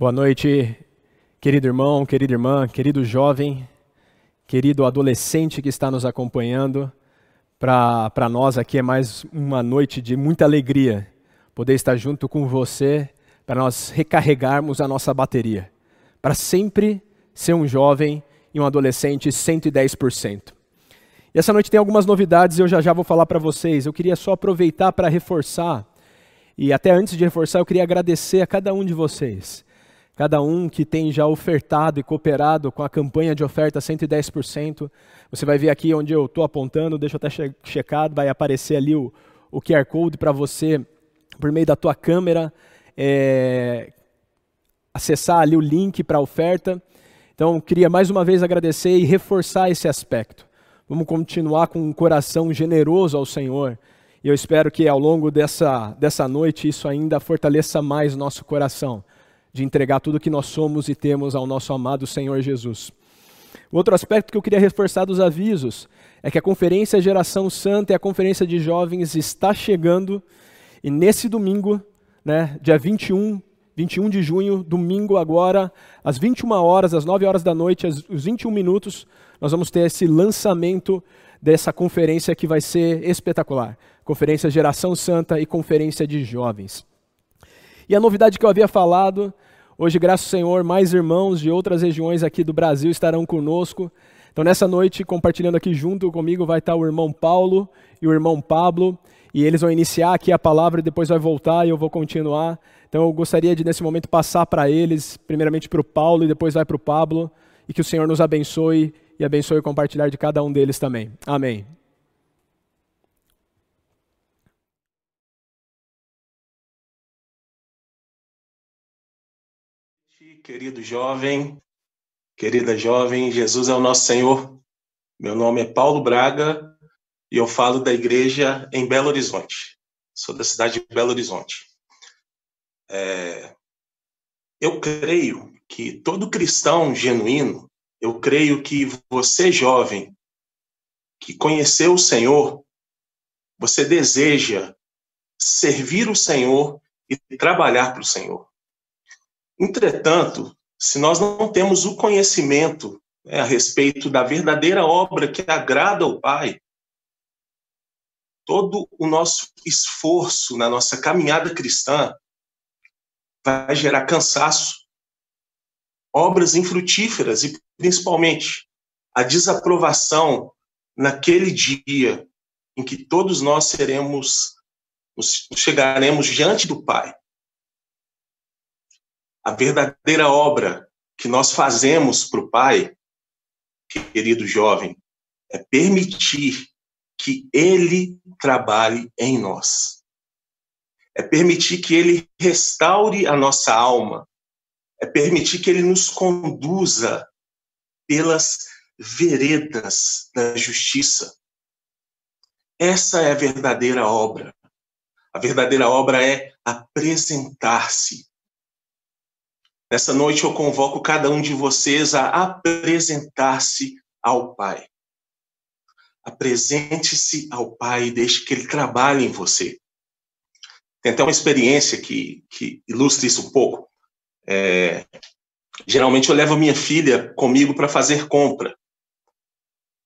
Boa noite, querido irmão, querida irmã, querido jovem, querido adolescente que está nos acompanhando. Para nós aqui é mais uma noite de muita alegria poder estar junto com você para nós recarregarmos a nossa bateria, para sempre ser um jovem e um adolescente 110%. E essa noite tem algumas novidades e eu já já vou falar para vocês. Eu queria só aproveitar para reforçar, e até antes de reforçar, eu queria agradecer a cada um de vocês cada um que tem já ofertado e cooperado com a campanha de oferta 110%. Você vai ver aqui onde eu estou apontando, deixa eu até che checar, vai aparecer ali o, o QR Code para você, por meio da tua câmera, é, acessar ali o link para a oferta. Então, queria mais uma vez agradecer e reforçar esse aspecto. Vamos continuar com um coração generoso ao Senhor. E eu espero que ao longo dessa, dessa noite isso ainda fortaleça mais nosso coração de entregar tudo que nós somos e temos ao nosso amado Senhor Jesus. O outro aspecto que eu queria reforçar dos avisos é que a Conferência Geração Santa e a Conferência de Jovens está chegando e nesse domingo, né, dia 21, 21 de junho, domingo agora, às 21 horas, às 9 horas da noite, às 21 minutos, nós vamos ter esse lançamento dessa conferência que vai ser espetacular. Conferência Geração Santa e Conferência de Jovens. E a novidade que eu havia falado, hoje, graças ao Senhor, mais irmãos de outras regiões aqui do Brasil estarão conosco. Então, nessa noite, compartilhando aqui junto comigo, vai estar o irmão Paulo e o irmão Pablo. E eles vão iniciar aqui a palavra e depois vai voltar e eu vou continuar. Então, eu gostaria de, nesse momento, passar para eles, primeiramente para o Paulo e depois vai para o Pablo. E que o Senhor nos abençoe e abençoe o compartilhar de cada um deles também. Amém. Querido jovem, querida jovem, Jesus é o nosso Senhor. Meu nome é Paulo Braga e eu falo da igreja em Belo Horizonte. Sou da cidade de Belo Horizonte. É... Eu creio que todo cristão genuíno, eu creio que você, jovem, que conheceu o Senhor, você deseja servir o Senhor e trabalhar para o Senhor. Entretanto, se nós não temos o conhecimento né, a respeito da verdadeira obra que agrada ao Pai, todo o nosso esforço na nossa caminhada cristã vai gerar cansaço, obras infrutíferas e, principalmente, a desaprovação naquele dia em que todos nós seremos, chegaremos diante do Pai a verdadeira obra que nós fazemos para o Pai, querido jovem, é permitir que Ele trabalhe em nós. É permitir que Ele restaure a nossa alma. É permitir que Ele nos conduza pelas veredas da justiça. Essa é a verdadeira obra. A verdadeira obra é apresentar-se Nessa noite eu convoco cada um de vocês a apresentar-se ao Pai. Apresente-se ao Pai e deixe que Ele trabalhe em você. Tem até uma experiência que, que ilustra isso um pouco. É, geralmente eu levo minha filha comigo para fazer compra.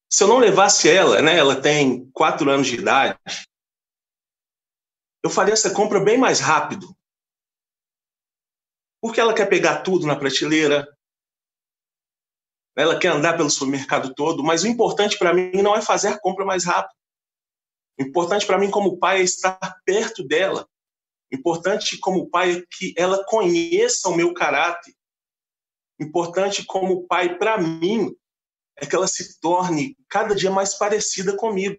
Se eu não levasse ela, né, ela tem quatro anos de idade, eu faria essa compra bem mais rápido, porque ela quer pegar tudo na prateleira, ela quer andar pelo supermercado todo, mas o importante para mim não é fazer a compra mais rápido. O importante para mim como pai é estar perto dela. O importante como pai é que ela conheça o meu caráter. O importante como pai para mim é que ela se torne cada dia mais parecida comigo.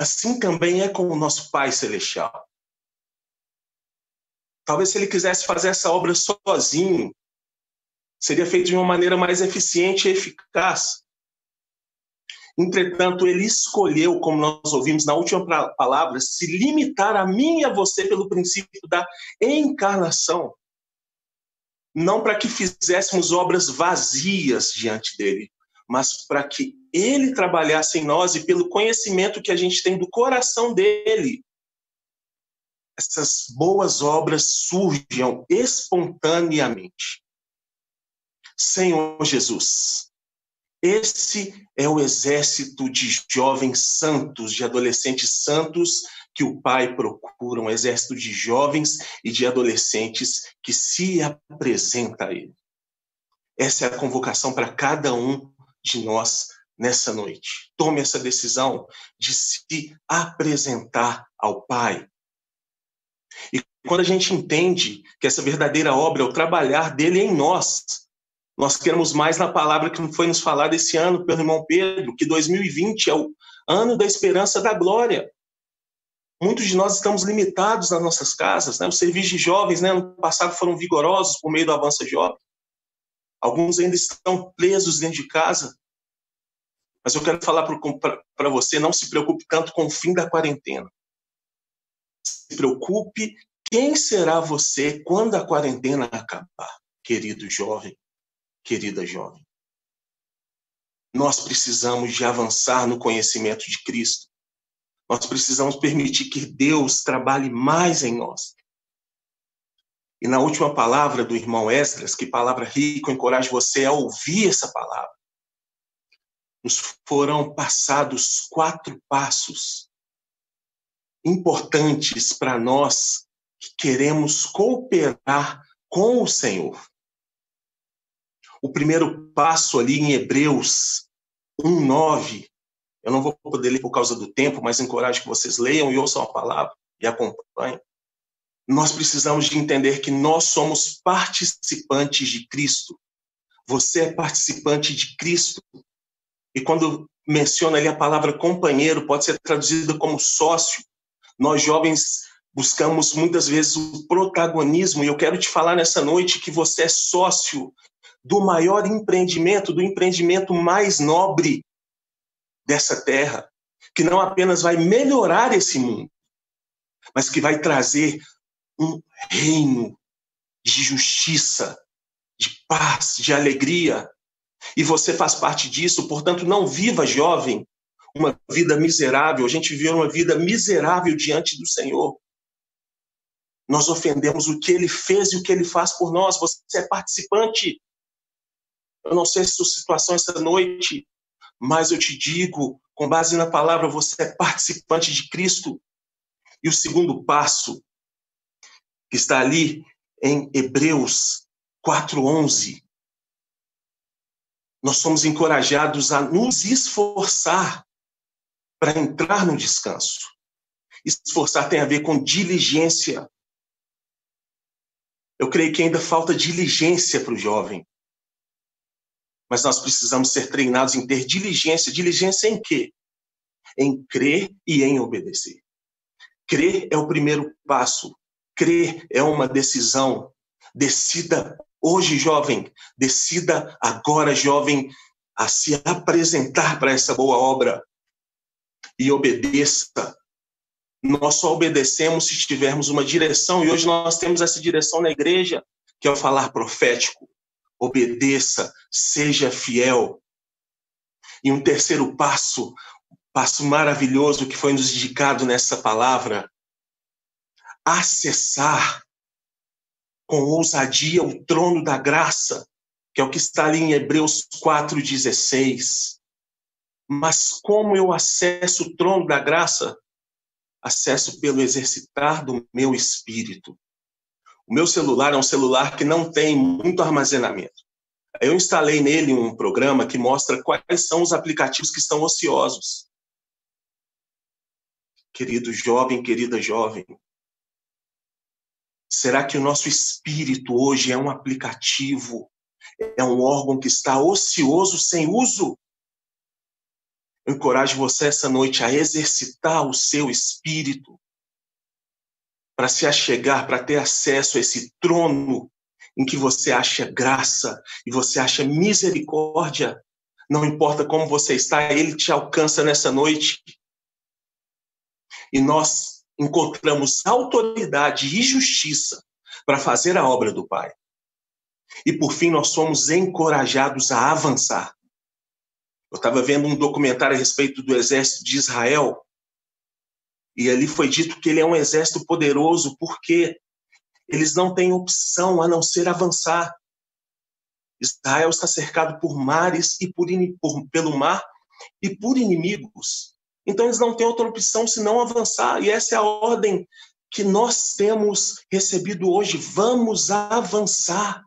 Assim também é com o nosso Pai Celestial. Talvez se ele quisesse fazer essa obra sozinho, seria feito de uma maneira mais eficiente e eficaz. Entretanto, ele escolheu, como nós ouvimos na última palavra, se limitar a mim e a você pelo princípio da encarnação. Não para que fizéssemos obras vazias diante dele, mas para que ele trabalhasse em nós e pelo conhecimento que a gente tem do coração dele, essas boas obras surjam espontaneamente. Senhor Jesus, esse é o exército de jovens santos, de adolescentes santos que o Pai procura, um exército de jovens e de adolescentes que se apresenta a Ele. Essa é a convocação para cada um de nós nessa noite. Tome essa decisão de se apresentar ao Pai. E quando a gente entende que essa verdadeira obra é o trabalhar dele em nós, nós queremos mais na palavra que foi nos falada esse ano pelo irmão Pedro, que 2020 é o ano da esperança da glória. Muitos de nós estamos limitados nas nossas casas, né? Os serviços de jovens, né, no passado foram vigorosos por meio do Avança Jovem. Alguns ainda estão presos dentro de casa. Mas eu quero falar para você, não se preocupe tanto com o fim da quarentena. Se preocupe quem será você quando a quarentena acabar, querido jovem, querida jovem. Nós precisamos de avançar no conhecimento de Cristo. Nós precisamos permitir que Deus trabalhe mais em nós. E na última palavra do irmão Esdras, que palavra rica, eu encorajo você a ouvir essa palavra. Nos foram passados quatro passos importantes para nós que queremos cooperar com o Senhor. O primeiro passo ali em Hebreus 1:9 eu não vou poder ler por causa do tempo, mas encorajo que vocês leiam e ouçam a palavra e acompanhem. Nós precisamos de entender que nós somos participantes de Cristo. Você é participante de Cristo. E quando menciona ali a palavra companheiro, pode ser traduzida como sócio. Nós jovens buscamos muitas vezes o protagonismo, e eu quero te falar nessa noite que você é sócio do maior empreendimento, do empreendimento mais nobre dessa terra, que não apenas vai melhorar esse mundo, mas que vai trazer um reino de justiça, de paz, de alegria. E você faz parte disso, portanto, não viva, jovem, uma vida miserável. A gente vive uma vida miserável diante do Senhor. Nós ofendemos o que ele fez e o que ele faz por nós. Você é participante. Eu não sei se sua situação essa noite mas eu te digo, com base na palavra, você é participante de Cristo. E o segundo passo, que está ali em Hebreus 4:11, nós somos encorajados a nos esforçar para entrar no descanso. Esforçar tem a ver com diligência. Eu creio que ainda falta diligência para o jovem mas nós precisamos ser treinados em ter diligência. Diligência em quê? Em crer e em obedecer. Crer é o primeiro passo. Crer é uma decisão. Decida hoje, jovem. Decida agora, jovem, a se apresentar para essa boa obra. E obedeça. Nós só obedecemos se tivermos uma direção, e hoje nós temos essa direção na igreja, que é o falar profético obedeça, seja fiel. E um terceiro passo, passo maravilhoso que foi nos indicado nessa palavra, acessar com ousadia o trono da graça, que é o que está ali em Hebreus 4,16. Mas como eu acesso o trono da graça? Acesso pelo exercitar do meu espírito. O meu celular é um celular que não tem muito armazenamento. Eu instalei nele um programa que mostra quais são os aplicativos que estão ociosos. Querido jovem, querida jovem, será que o nosso espírito hoje é um aplicativo, é um órgão que está ocioso, sem uso? Eu encorajo você essa noite a exercitar o seu espírito, para se achegar, para ter acesso a esse trono em que você acha graça e você acha misericórdia. Não importa como você está, ele te alcança nessa noite. E nós encontramos autoridade e justiça para fazer a obra do Pai. E por fim, nós somos encorajados a avançar. Eu estava vendo um documentário a respeito do exército de Israel E ali foi dito que ele é um exército poderoso, porque eles não têm opção a não ser avançar. Israel está cercado por mares e por, por, pelo mar e por inimigos. Então eles não têm outra opção senão avançar. E essa é a ordem que nós temos recebido hoje. Vamos avançar.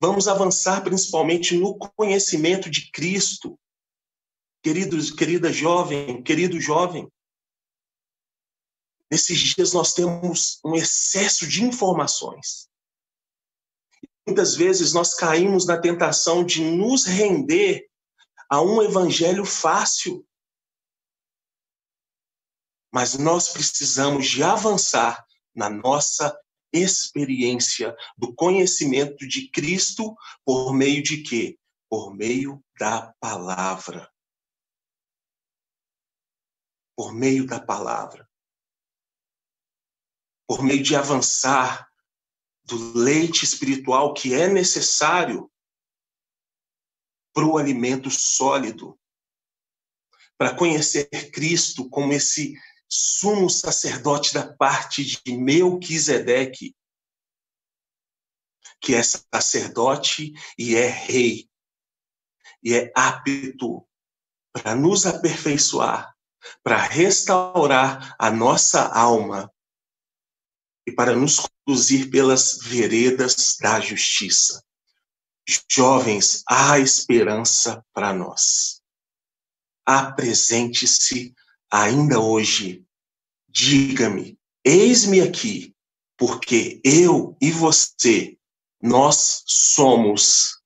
Vamos avançar principalmente no conhecimento de Cristo. Queridos, querida jovem, querido jovem, nesses dias nós temos um excesso de informações. Muitas vezes nós caímos na tentação de nos render a um evangelho fácil. Mas nós precisamos de avançar na nossa experiência do conhecimento de Cristo por meio de quê? Por meio da palavra. Por meio da palavra. Por meio de avançar do leite espiritual que é necessário para o alimento sólido, para conhecer Cristo como esse sumo sacerdote da parte de Melquisedeque, que é sacerdote e é rei, e é apto para nos aperfeiçoar, para restaurar a nossa alma e para nos conduzir pelas veredas da justiça. Jovens, há esperança para nós. Apresente-se ainda hoje. Diga-me, eis-me aqui, porque eu e você, nós somos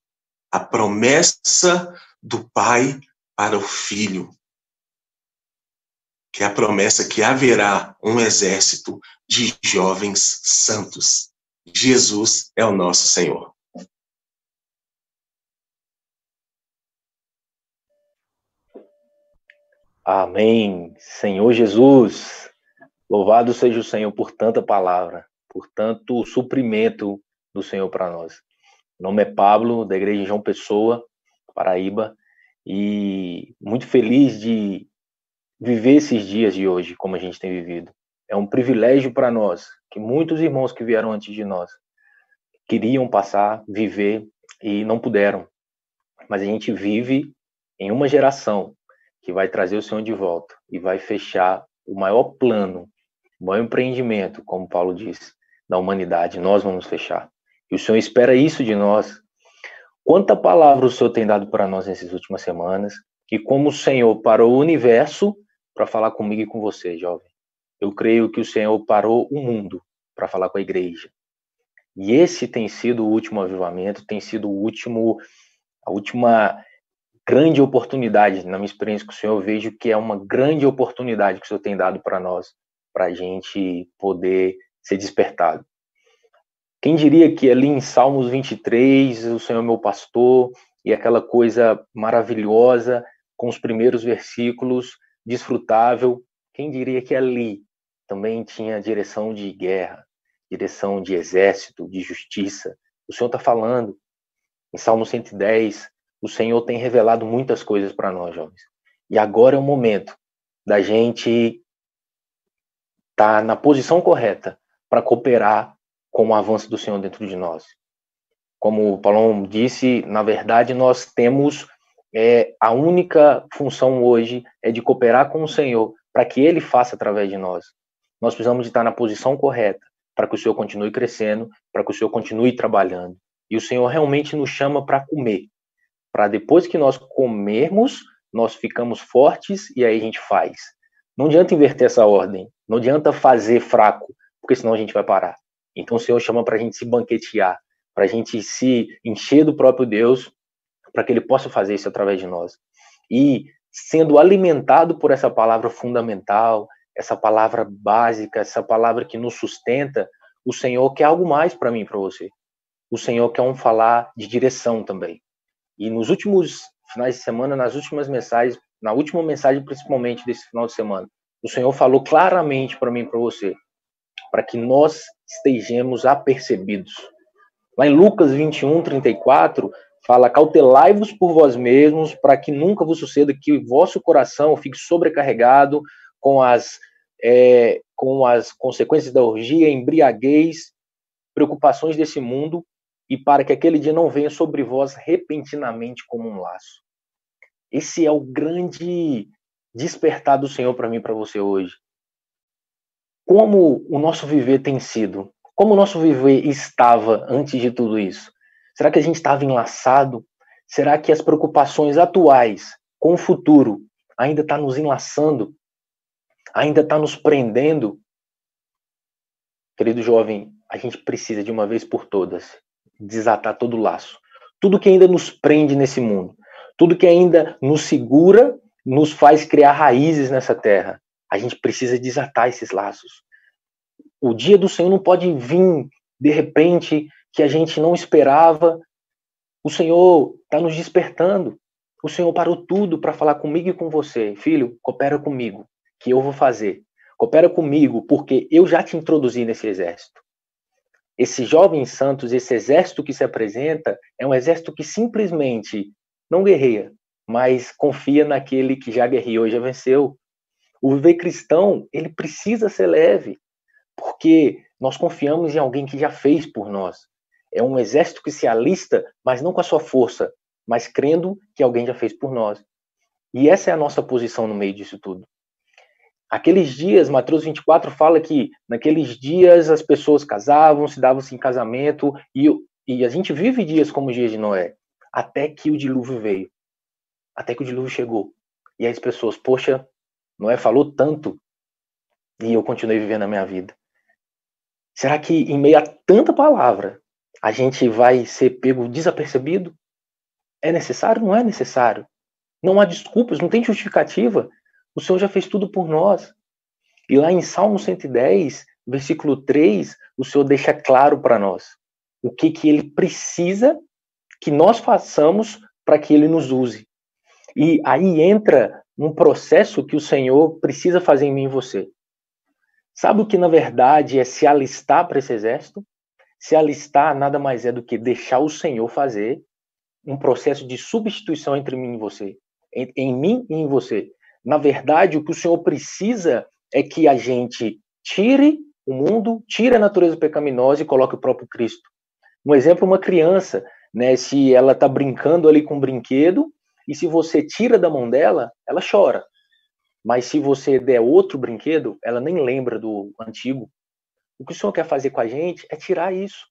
a promessa do Pai para o Filho. Que é a promessa que haverá um exército de jovens santos. Jesus é o nosso Senhor. Amém. Senhor Jesus, louvado seja o Senhor por tanta palavra, por tanto suprimento do Senhor para nós. Meu nome é Pablo, da Igreja João Pessoa, Paraíba, e muito feliz de viver esses dias de hoje como a gente tem vivido. É um privilégio para nós, que muitos irmãos que vieram antes de nós queriam passar, viver e não puderam. Mas a gente vive em uma geração que vai trazer o Senhor de volta e vai fechar o maior plano, o maior empreendimento, como Paulo diz, da humanidade. Nós vamos fechar. E o Senhor espera isso de nós. Quanta palavra o Senhor tem dado para nós nessas últimas semanas e como o Senhor parou o universo para falar comigo e com você, jovem. Eu creio que o Senhor parou o mundo para falar com a igreja. E esse tem sido o último avivamento, tem sido o último a última grande oportunidade, na minha experiência com o Senhor, eu vejo que é uma grande oportunidade que o Senhor tem dado para nós, para a gente poder ser despertado. Quem diria que ali em Salmos 23, o Senhor é meu pastor, e aquela coisa maravilhosa, com os primeiros versículos, desfrutável, quem diria que ali também tinha direção de guerra, direção de exército, de justiça. O Senhor está falando. Em Salmo 110, o Senhor tem revelado muitas coisas para nós, jovens. E agora é o momento da gente estar tá na posição correta para cooperar com o avanço do Senhor dentro de nós. Como o Paulão disse, na verdade, nós temos é, a única função hoje é de cooperar com o Senhor para que Ele faça através de nós. Nós precisamos estar na posição correta para que o Senhor continue crescendo, para que o Senhor continue trabalhando. E o Senhor realmente nos chama para comer, para depois que nós comermos, nós ficamos fortes e aí a gente faz. Não adianta inverter essa ordem, não adianta fazer fraco, porque senão a gente vai parar. Então o Senhor chama para a gente se banquetear, para a gente se encher do próprio Deus, para que Ele possa fazer isso através de nós. E sendo alimentado por essa palavra fundamental, essa palavra básica, essa palavra que nos sustenta, o Senhor quer algo mais para mim para você. O Senhor quer um falar de direção também. E nos últimos finais de semana, nas últimas mensagens, na última mensagem principalmente desse final de semana, o Senhor falou claramente para mim e para você, para que nós estejamos apercebidos. Lá em Lucas 21, 34, fala: Cautelai-vos por vós mesmos, para que nunca vos suceda que o vosso coração fique sobrecarregado com as é, com as consequências da orgia, embriaguez, preocupações desse mundo, e para que aquele dia não venha sobre vós repentinamente como um laço. Esse é o grande despertar do Senhor para mim e para você hoje. Como o nosso viver tem sido? Como o nosso viver estava antes de tudo isso? Será que a gente estava enlaçado? Será que as preocupações atuais com o futuro ainda está nos enlaçando? Ainda está nos prendendo? Querido jovem, a gente precisa de uma vez por todas desatar todo o laço. Tudo que ainda nos prende nesse mundo, tudo que ainda nos segura, nos faz criar raízes nessa terra. A gente precisa desatar esses laços. O dia do Senhor não pode vir de repente que a gente não esperava. O Senhor está nos despertando. O Senhor parou tudo para falar comigo e com você. Filho, coopera comigo, que eu vou fazer. Coopera comigo, porque eu já te introduzi nesse exército. Esse jovem Santos, esse exército que se apresenta, é um exército que simplesmente não guerreia, mas confia naquele que já guerreou e já venceu. O viver cristão, ele precisa ser leve, porque nós confiamos em alguém que já fez por nós. É um exército que se alista, mas não com a sua força, mas crendo que alguém já fez por nós. E essa é a nossa posição no meio disso tudo. Aqueles dias, Mateus 24 fala que naqueles dias as pessoas casavam, se davam-se em casamento, e, e a gente vive dias como os dias de Noé, até que o dilúvio veio. Até que o dilúvio chegou. E as pessoas, poxa, Noé falou tanto, e eu continuei vivendo a minha vida. Será que em meio a tanta palavra, a gente vai ser pego desapercebido? É necessário? Não é necessário. Não há desculpas, não tem justificativa. O Senhor já fez tudo por nós. E lá em Salmo 110, versículo 3, o Senhor deixa claro para nós o que, que ele precisa que nós façamos para que ele nos use. E aí entra um processo que o Senhor precisa fazer em mim e você. Sabe o que na verdade é se alistar para esse exército? Se alistar nada mais é do que deixar o Senhor fazer um processo de substituição entre mim e você, em, em mim e em você. Na verdade, o que o Senhor precisa é que a gente tire o mundo, tire a natureza pecaminosa e coloque o próprio Cristo. Um exemplo, uma criança, né, se ela está brincando ali com um brinquedo e se você tira da mão dela, ela chora. Mas se você der outro brinquedo, ela nem lembra do antigo. O que o Senhor quer fazer com a gente é tirar isso.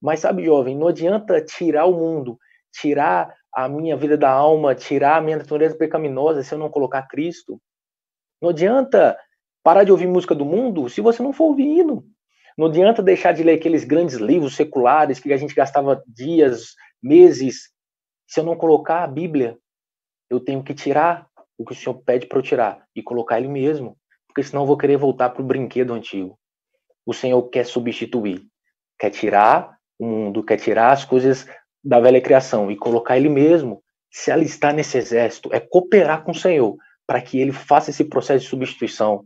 Mas sabe, jovem, não adianta tirar o mundo, tirar a minha vida da alma, tirar a minha natureza pecaminosa se eu não colocar Cristo. Não adianta parar de ouvir música do mundo se você não for ouvir hino. Não adianta deixar de ler aqueles grandes livros seculares que a gente gastava dias, meses, se eu não colocar a Bíblia. Eu tenho que tirar o que o Senhor pede para eu tirar e colocar Ele mesmo, porque senão eu vou querer voltar para o brinquedo antigo. O Senhor quer substituir, quer tirar o mundo, quer tirar as coisas da velha criação e colocar Ele mesmo, se alistar nesse exército, é cooperar com o Senhor para que Ele faça esse processo de substituição.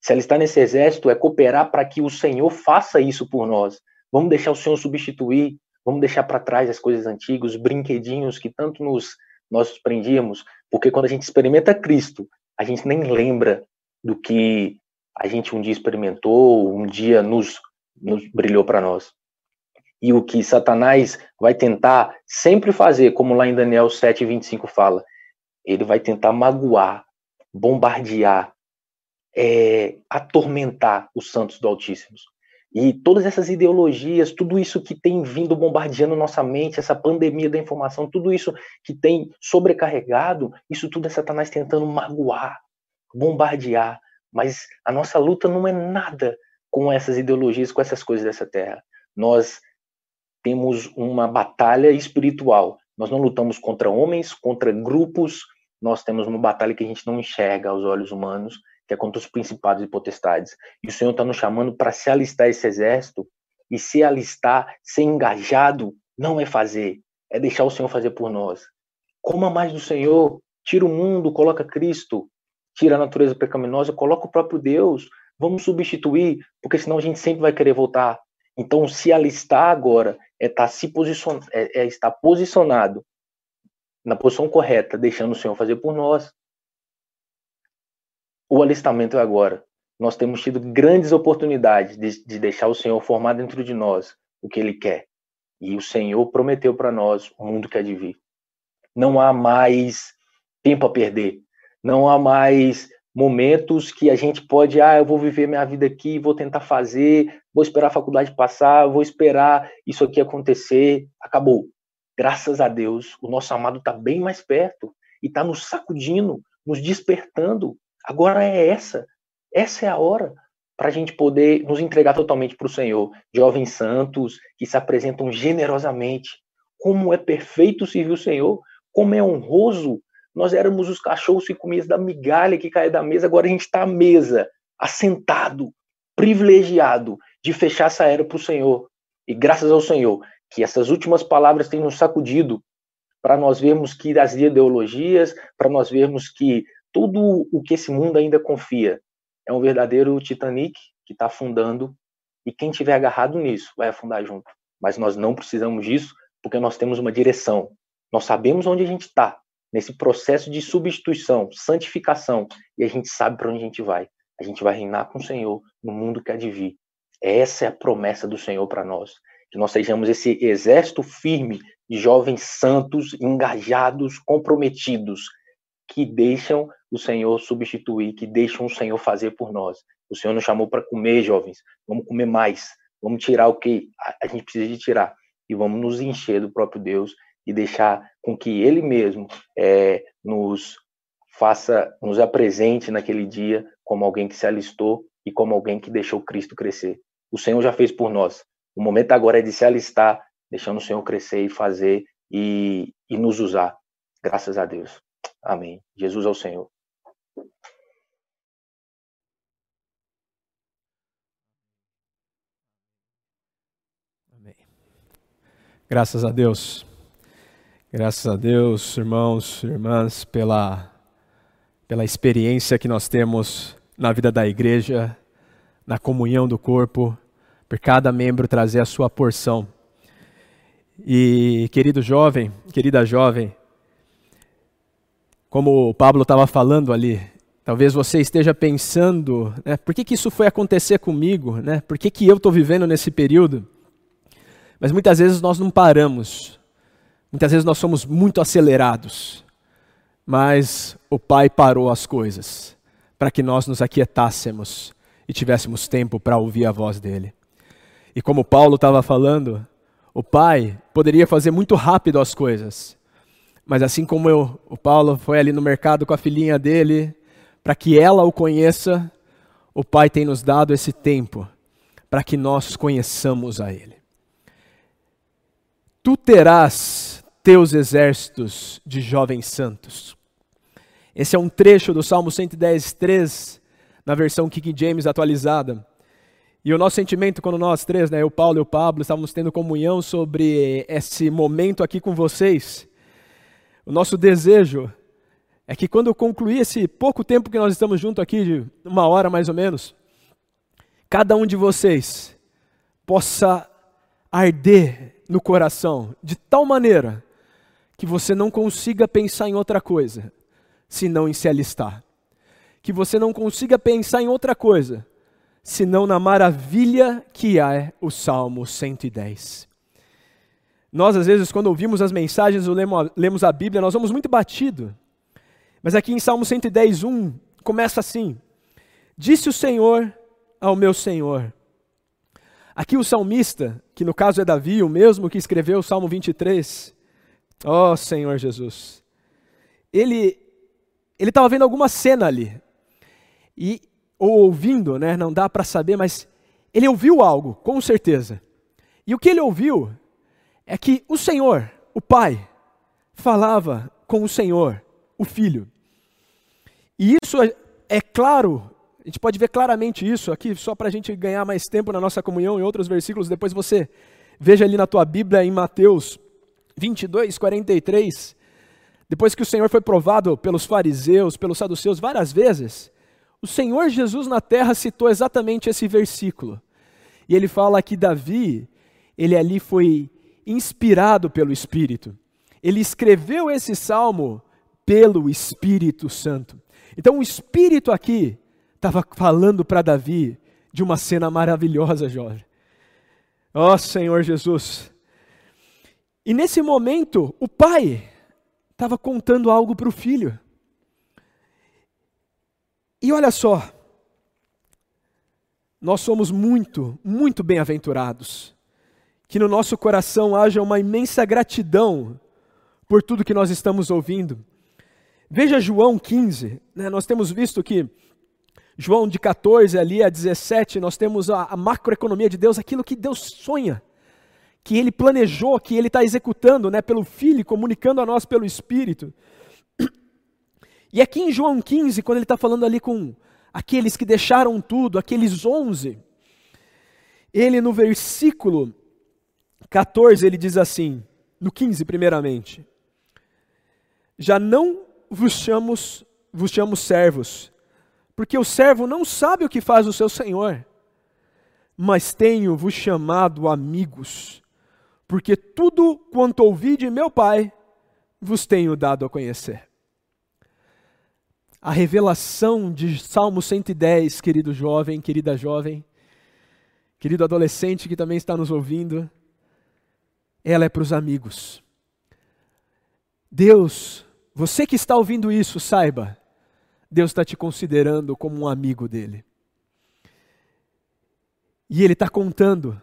Se alistar nesse exército é cooperar para que o Senhor faça isso por nós. Vamos deixar o Senhor substituir, vamos deixar para trás as coisas antigas, os brinquedinhos que tanto nos nós prendíamos, porque quando a gente experimenta Cristo, a gente nem lembra do que a gente um dia experimentou, um dia nos, nos brilhou para nós. E o que Satanás vai tentar sempre fazer, como lá em Daniel 7, 25 fala, ele vai tentar magoar, bombardear, é, atormentar os santos do Altíssimo. E todas essas ideologias, tudo isso que tem vindo bombardeando nossa mente, essa pandemia da informação, tudo isso que tem sobrecarregado, isso tudo é Satanás tentando magoar, bombardear. Mas a nossa luta não é nada com essas ideologias, com essas coisas dessa terra. Nós temos uma batalha espiritual. Nós não lutamos contra homens, contra grupos, nós temos uma batalha que a gente não enxerga aos olhos humanos, que é contra os principados e potestades. E o Senhor está nos chamando para se alistar esse exército, e se alistar, ser engajado, não é fazer, é deixar o Senhor fazer por nós. Coma mais do Senhor, tira o mundo, coloca Cristo, tira a natureza pecaminosa, coloca o próprio Deus. Vamos substituir, porque senão a gente sempre vai querer voltar. Então, se alistar agora é estar, tá se posicion... é, é estar posicionado na posição correta, deixando o Senhor fazer por nós. O alistamento é agora. nós temos tido grandes oportunidades de, de deixar o Senhor formar dentro de nós o que Ele quer. E o Senhor prometeu para nós o mundo que há de vir. Não há mais tempo a perder. Não há mais momentos que a gente pode, ah, eu vou viver minha vida aqui, vou tentar fazer, vou esperar a faculdade passar, vou esperar isso aqui acontecer. Acabou. Graças a Deus, o nosso amado está bem mais perto e está nos sacudindo, nos despertando. Agora é essa. Essa é a hora para a gente poder nos entregar totalmente para o Senhor. Jovens santos que se apresentam generosamente. Como é perfeito servir o Senhor, como é honroso nós éramos os cachorros que comiam da migalha que caía da mesa, agora a gente está à mesa, assentado, privilegiado de fechar essa era para o Senhor. E graças ao Senhor, que essas últimas palavras têm nos sacudido para nós vermos que as ideologias, para nós vermos que tudo o que esse mundo ainda confia é um verdadeiro Titanic que está afundando e quem tiver agarrado nisso vai afundar junto. Mas nós não precisamos disso porque nós temos uma direção. Nós sabemos onde a gente está nesse processo de substituição, santificação, e a gente sabe para onde a gente vai. A gente vai reinar com o Senhor no mundo que há de vir. Essa é a promessa do Senhor para nós. Que nós sejamos esse exército firme de jovens santos, engajados, comprometidos, que deixam o Senhor substituir, que deixam o Senhor fazer por nós. O Senhor nos chamou para comer, jovens. Vamos comer mais. Vamos tirar o que a gente precisa de tirar. E vamos nos encher do próprio Deus e deixar com que Ele mesmo é, nos faça, nos apresente naquele dia como alguém que se alistou e como alguém que deixou Cristo crescer. O Senhor já fez por nós. O momento agora é de se alistar, deixando o Senhor crescer e fazer e, e nos usar. Graças a Deus. Amém. Jesus é o Senhor. Amém. Graças a Deus. Graças a Deus, irmãos, irmãs, pela, pela experiência que nós temos na vida da igreja, na comunhão do corpo, por cada membro trazer a sua porção. E, querido jovem, querida jovem, como o Pablo estava falando ali, talvez você esteja pensando, né, por que, que isso foi acontecer comigo? Né? Por que, que eu estou vivendo nesse período? Mas muitas vezes nós não paramos Muitas vezes nós somos muito acelerados, mas o Pai parou as coisas para que nós nos aquietássemos e tivéssemos tempo para ouvir a voz dele. E como Paulo estava falando, o Pai poderia fazer muito rápido as coisas, mas assim como eu, o Paulo foi ali no mercado com a filhinha dele, para que ela o conheça, o Pai tem nos dado esse tempo para que nós conheçamos a Ele. Tu terás teus exércitos de jovens santos. Esse é um trecho do Salmo 110, 3, na versão King James atualizada. E o nosso sentimento quando nós três, né, o Paulo e o Pablo, estávamos tendo comunhão sobre esse momento aqui com vocês, o nosso desejo é que quando eu concluir esse pouco tempo que nós estamos juntos aqui, de uma hora mais ou menos, cada um de vocês possa arder no coração de tal maneira que você não consiga pensar em outra coisa, senão em se alistar. Que você não consiga pensar em outra coisa, senão na maravilha que é o Salmo 110. Nós, às vezes, quando ouvimos as mensagens ou lemos a Bíblia, nós vamos muito batido. Mas aqui em Salmo 110, 1, começa assim: Disse o Senhor ao meu Senhor. Aqui o salmista, que no caso é Davi, o mesmo que escreveu o Salmo 23, Oh, Senhor Jesus. Ele ele estava vendo alguma cena ali. E ou ouvindo, né, não dá para saber, mas ele ouviu algo, com certeza. E o que ele ouviu é que o Senhor, o Pai, falava com o Senhor, o Filho. E isso é, é claro, a gente pode ver claramente isso aqui, só para a gente ganhar mais tempo na nossa comunhão, em outros versículos, depois você veja ali na tua Bíblia, em Mateus 22, 43, depois que o Senhor foi provado pelos fariseus, pelos saduceus várias vezes, o Senhor Jesus na terra citou exatamente esse versículo. E ele fala que Davi, ele ali foi inspirado pelo Espírito. Ele escreveu esse salmo pelo Espírito Santo. Então o Espírito aqui estava falando para Davi de uma cena maravilhosa, jovem. Ó oh, Senhor Jesus. E nesse momento, o pai estava contando algo para o filho. E olha só, nós somos muito, muito bem-aventurados. Que no nosso coração haja uma imensa gratidão por tudo que nós estamos ouvindo. Veja João 15, né? nós temos visto que João de 14 ali a 17, nós temos a, a macroeconomia de Deus, aquilo que Deus sonha, que Ele planejou, que Ele está executando né, pelo Filho, comunicando a nós pelo Espírito. E aqui em João 15, quando ele está falando ali com aqueles que deixaram tudo, aqueles onze, ele no versículo 14, ele diz assim, no 15 primeiramente, já não vos chamos, vos chamo servos, porque o servo não sabe o que faz o seu senhor, mas tenho vos chamado amigos, porque tudo quanto ouvi de meu pai vos tenho dado a conhecer a revelação de Salmo 110, querido jovem, querida jovem, querido adolescente que também está nos ouvindo, ela é para os amigos. Deus, você que está ouvindo isso, saiba, Deus está te considerando como um amigo dele. E ele está contando,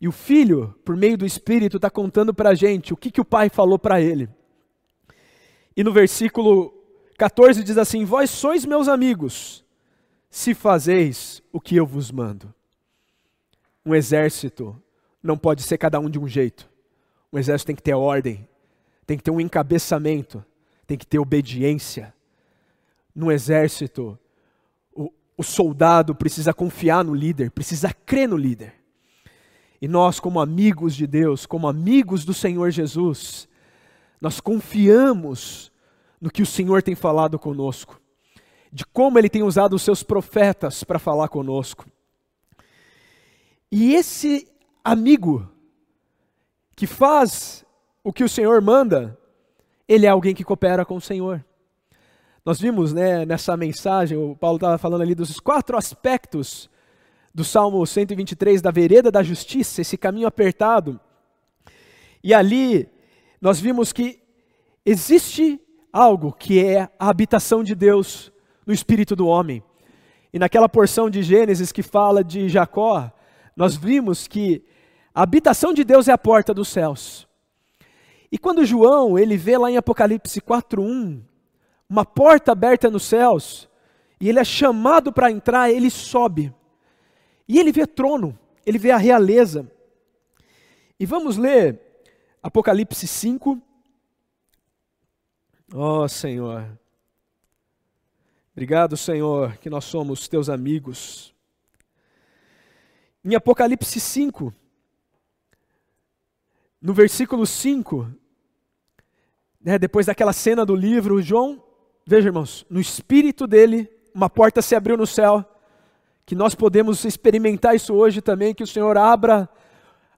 e o filho, por meio do Espírito, está contando para a gente o que, que o pai falou para ele. E no versículo 14 diz assim: Vós sois meus amigos, se fazeis o que eu vos mando. Um exército não pode ser cada um de um jeito. Um exército tem que ter ordem, tem que ter um encabeçamento, tem que ter obediência. No exército, o, o soldado precisa confiar no líder, precisa crer no líder. E nós, como amigos de Deus, como amigos do Senhor Jesus, nós confiamos no que o Senhor tem falado conosco, de como Ele tem usado os seus profetas para falar conosco. E esse amigo que faz o que o Senhor manda, ele é alguém que coopera com o Senhor. Nós vimos né, nessa mensagem, o Paulo estava falando ali dos quatro aspectos do Salmo 123, da vereda da justiça, esse caminho apertado. E ali nós vimos que existe algo que é a habitação de Deus no espírito do homem. E naquela porção de Gênesis que fala de Jacó, nós vimos que a habitação de Deus é a porta dos céus. E quando João, ele vê lá em Apocalipse 4:1, uma porta aberta nos céus, e ele é chamado para entrar, ele sobe. E ele vê trono, ele vê a realeza. E vamos ler Apocalipse 5, Ó oh, Senhor, obrigado, Senhor, que nós somos teus amigos. Em Apocalipse 5, no versículo 5, né, depois daquela cena do livro, João, veja irmãos, no espírito dele, uma porta se abriu no céu, que nós podemos experimentar isso hoje também, que o Senhor abra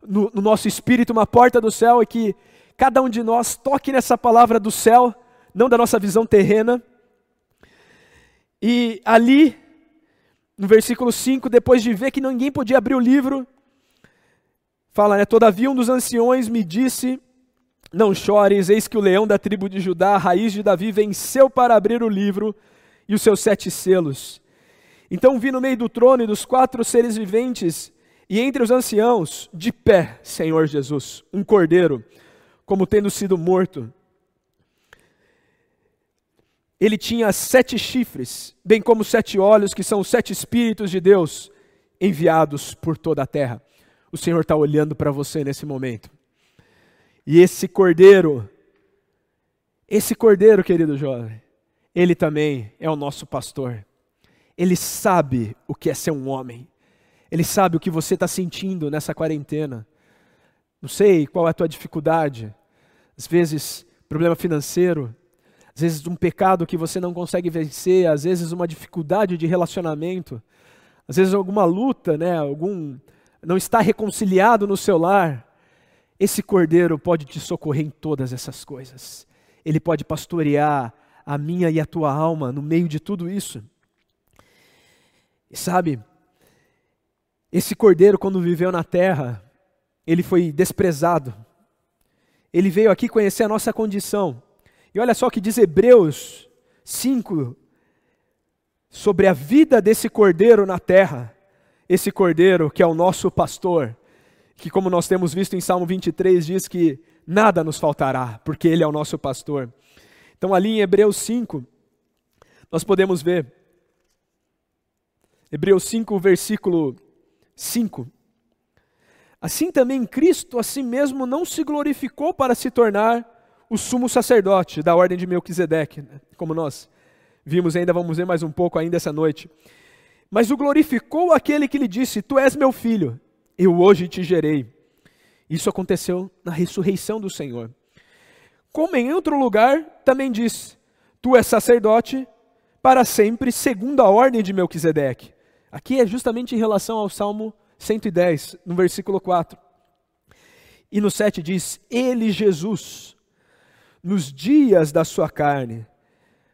no, no nosso espírito uma porta do céu e que cada um de nós toque nessa palavra do céu não da nossa visão terrena. E ali, no versículo 5, depois de ver que ninguém podia abrir o livro, fala, né? Todavia um dos anciões me disse: Não chores, eis que o leão da tribo de Judá, a raiz de Davi, venceu para abrir o livro e os seus sete selos. Então vi no meio do trono e dos quatro seres viventes, e entre os anciãos, de pé, Senhor Jesus, um cordeiro, como tendo sido morto ele tinha sete chifres, bem como sete olhos, que são os sete Espíritos de Deus enviados por toda a terra. O Senhor está olhando para você nesse momento. E esse cordeiro, esse cordeiro, querido jovem, ele também é o nosso pastor. Ele sabe o que é ser um homem. Ele sabe o que você está sentindo nessa quarentena. Não sei qual é a tua dificuldade. Às vezes, problema financeiro, às vezes um pecado que você não consegue vencer, às vezes uma dificuldade de relacionamento, às vezes alguma luta, né, algum não está reconciliado no seu lar. Esse cordeiro pode te socorrer em todas essas coisas. Ele pode pastorear a minha e a tua alma no meio de tudo isso. E sabe, esse cordeiro, quando viveu na terra, ele foi desprezado. Ele veio aqui conhecer a nossa condição. E olha só o que diz Hebreus 5 sobre a vida desse cordeiro na terra. Esse cordeiro que é o nosso pastor, que, como nós temos visto em Salmo 23, diz que nada nos faltará, porque ele é o nosso pastor. Então, ali em Hebreus 5, nós podemos ver, Hebreus 5, versículo 5. Assim também Cristo a si mesmo não se glorificou para se tornar o sumo sacerdote da ordem de Melquisedeque, né? como nós vimos ainda, vamos ver mais um pouco ainda essa noite. Mas o glorificou aquele que lhe disse: Tu és meu filho, eu hoje te gerei. Isso aconteceu na ressurreição do Senhor. Como em outro lugar, também diz: Tu és sacerdote para sempre, segundo a ordem de Melquisedeque. Aqui é justamente em relação ao Salmo 110, no versículo 4. E no 7 diz: Ele, Jesus, nos dias da sua carne,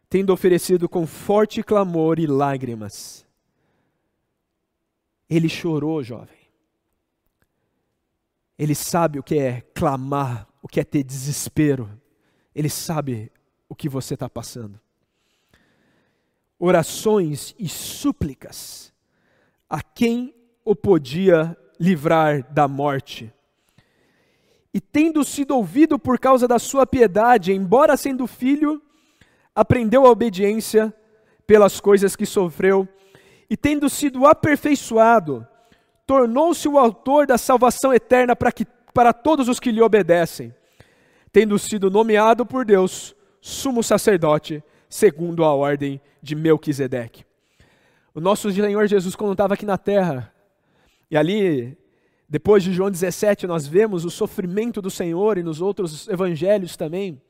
tendo oferecido com forte clamor e lágrimas. Ele chorou, jovem. Ele sabe o que é clamar, o que é ter desespero. Ele sabe o que você está passando. Orações e súplicas a quem o podia livrar da morte. E tendo sido ouvido por causa da sua piedade, embora sendo filho, aprendeu a obediência pelas coisas que sofreu, e tendo sido aperfeiçoado, tornou-se o autor da salvação eterna para, que, para todos os que lhe obedecem, tendo sido nomeado por Deus sumo sacerdote, segundo a ordem de Melquisedeque. O nosso Senhor Jesus, quando estava aqui na terra, e ali, depois de João 17, nós vemos o sofrimento do Senhor e nos outros evangelhos também.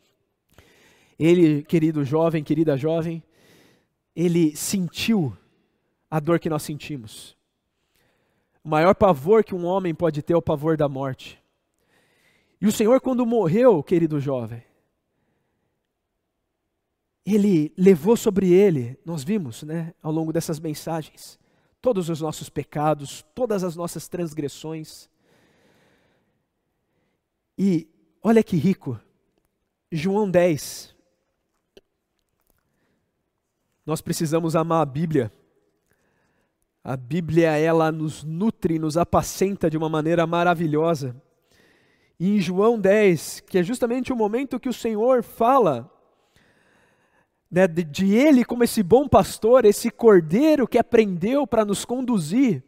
Ele, querido jovem, querida jovem, ele sentiu a dor que nós sentimos. O maior pavor que um homem pode ter é o pavor da morte. E o Senhor, quando morreu, querido jovem, ele levou sobre ele, nós vimos, né, ao longo dessas mensagens, todos os nossos pecados, todas as nossas transgressões. E olha que rico, João 10. Nós precisamos amar a Bíblia a Bíblia, ela nos nutre, nos apacenta de uma maneira maravilhosa. E em João 10, que é justamente o momento que o Senhor fala né, de, de Ele como esse bom pastor, esse cordeiro que aprendeu para nos conduzir.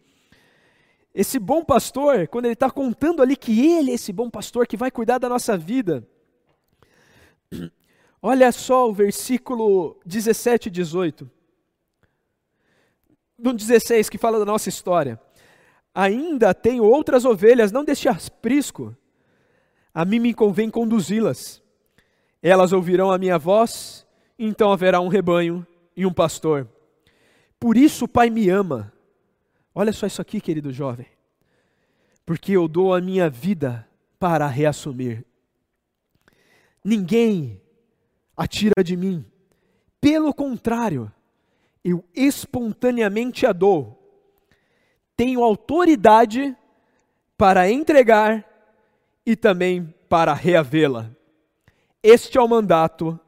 Esse bom pastor, quando ele está contando ali que Ele é esse bom pastor que vai cuidar da nossa vida. Olha só o versículo 17 e 18 no 16, que fala da nossa história. Ainda tenho outras ovelhas, não deste aprisco. A mim me convém conduzi-las. Elas ouvirão a minha voz, então haverá um rebanho e um pastor. Por isso o Pai me ama. Olha só isso aqui, querido jovem. Porque eu dou a minha vida para reassumir. Ninguém atira de mim. Pelo contrário, eu espontaneamente a dou. Tenho autoridade para entregar e também para reavê-la. Este é o mandato,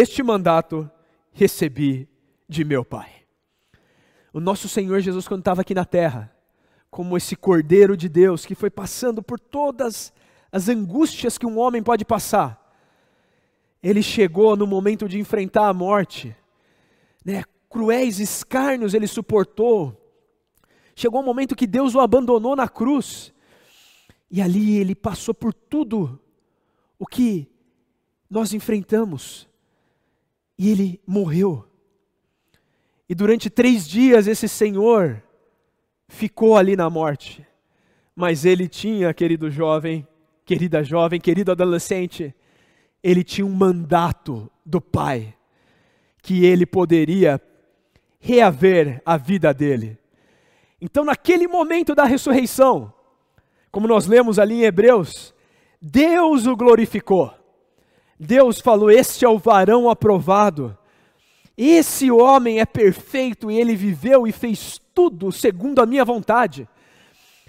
este mandato recebi de meu Pai. O nosso Senhor Jesus, quando estava aqui na terra, como esse Cordeiro de Deus que foi passando por todas as angústias que um homem pode passar, ele chegou no momento de enfrentar a morte, né, cruéis escárnios ele suportou. Chegou um momento que Deus o abandonou na cruz. E ali ele passou por tudo o que nós enfrentamos. E ele morreu. E durante três dias esse Senhor ficou ali na morte. Mas ele tinha, querido jovem, querida jovem, querido adolescente, ele tinha um mandato do Pai que ele poderia reaver a vida dele. Então, naquele momento da ressurreição, como nós lemos ali em Hebreus, Deus o glorificou. Deus falou: Este é o varão aprovado. Esse homem é perfeito e ele viveu e fez tudo segundo a minha vontade.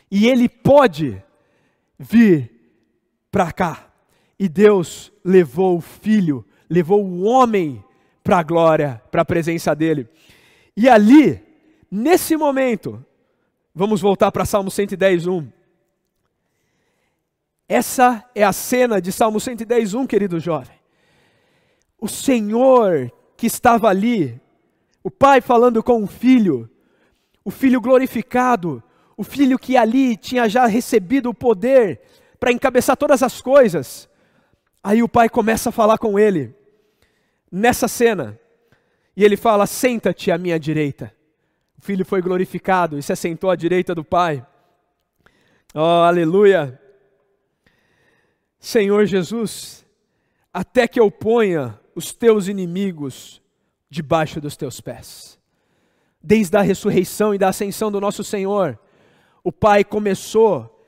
E ele pode vir para cá. E Deus levou o filho, levou o homem para a glória, para a presença dele. E ali, nesse momento, vamos voltar para Salmo 110, 1. Essa é a cena de Salmo 110, 1, querido jovem. O Senhor que estava ali, o pai falando com o filho, o filho glorificado, o filho que ali tinha já recebido o poder para encabeçar todas as coisas. Aí o pai começa a falar com ele, nessa cena, e ele fala: Senta-te à minha direita. O filho foi glorificado e se assentou à direita do pai. Oh, aleluia! Senhor Jesus, até que eu ponha os teus inimigos debaixo dos teus pés. Desde a ressurreição e da ascensão do nosso Senhor, o Pai começou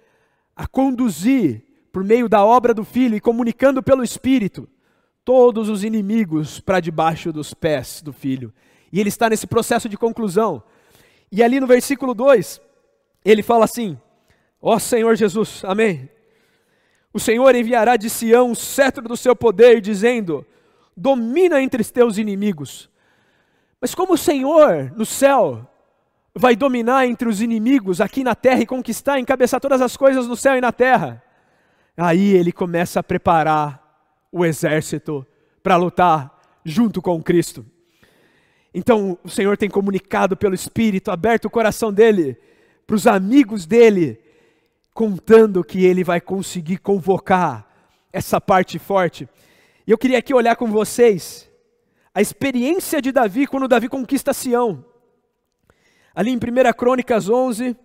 a conduzir, por meio da obra do Filho e comunicando pelo Espírito, todos os inimigos para debaixo dos pés do Filho. E ele está nesse processo de conclusão. E ali no versículo 2, ele fala assim: Ó Senhor Jesus, amém. O Senhor enviará de Sião o cetro do seu poder, dizendo: Domina entre os teus inimigos. Mas como o Senhor no céu vai dominar entre os inimigos aqui na terra e conquistar, encabeçar todas as coisas no céu e na terra. Aí ele começa a preparar o exército para lutar junto com Cristo. Então o Senhor tem comunicado pelo Espírito, aberto o coração dele para os amigos dele, contando que ele vai conseguir convocar essa parte forte. E eu queria aqui olhar com vocês a experiência de Davi quando Davi conquista Sião. Ali em 1 Crônicas 11.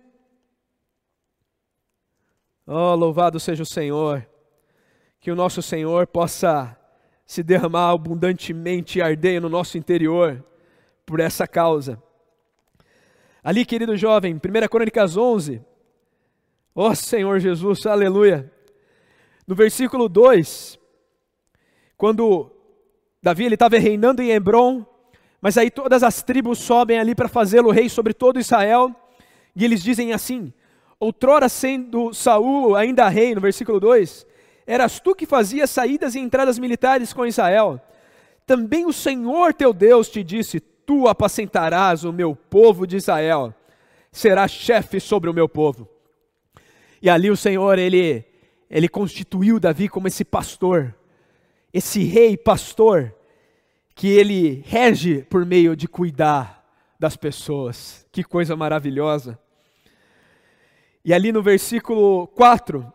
Oh, louvado seja o Senhor. Que o nosso Senhor possa se derramar abundantemente e arder no nosso interior por essa causa. Ali, querido jovem, 1 Crônicas 11. Ó oh, Senhor Jesus, aleluia. No versículo 2, quando Davi estava reinando em Hebron, mas aí todas as tribos sobem ali para fazê-lo rei sobre todo Israel, e eles dizem assim: Outrora sendo Saul ainda rei, no versículo 2, eras tu que fazias saídas e entradas militares com Israel. Também o Senhor teu Deus te disse: Tu apacentarás o meu povo de Israel, serás chefe sobre o meu povo. E ali o Senhor, ele, ele constituiu Davi como esse pastor, esse rei pastor, que ele rege por meio de cuidar das pessoas. Que coisa maravilhosa. E ali no versículo 4,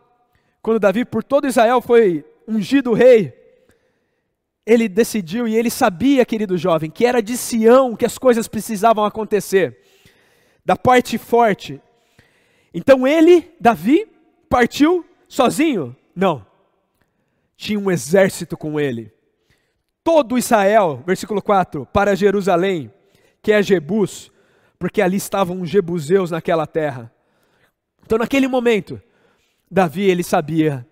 quando Davi por todo Israel foi ungido rei, ele decidiu e ele sabia, querido jovem, que era de Sião que as coisas precisavam acontecer, da parte forte. Então ele, Davi, partiu sozinho? Não. Tinha um exército com ele todo Israel, versículo 4, para Jerusalém, que é Jebus, porque ali estavam os jebuseus naquela terra. Então, naquele momento, Davi, ele sabia,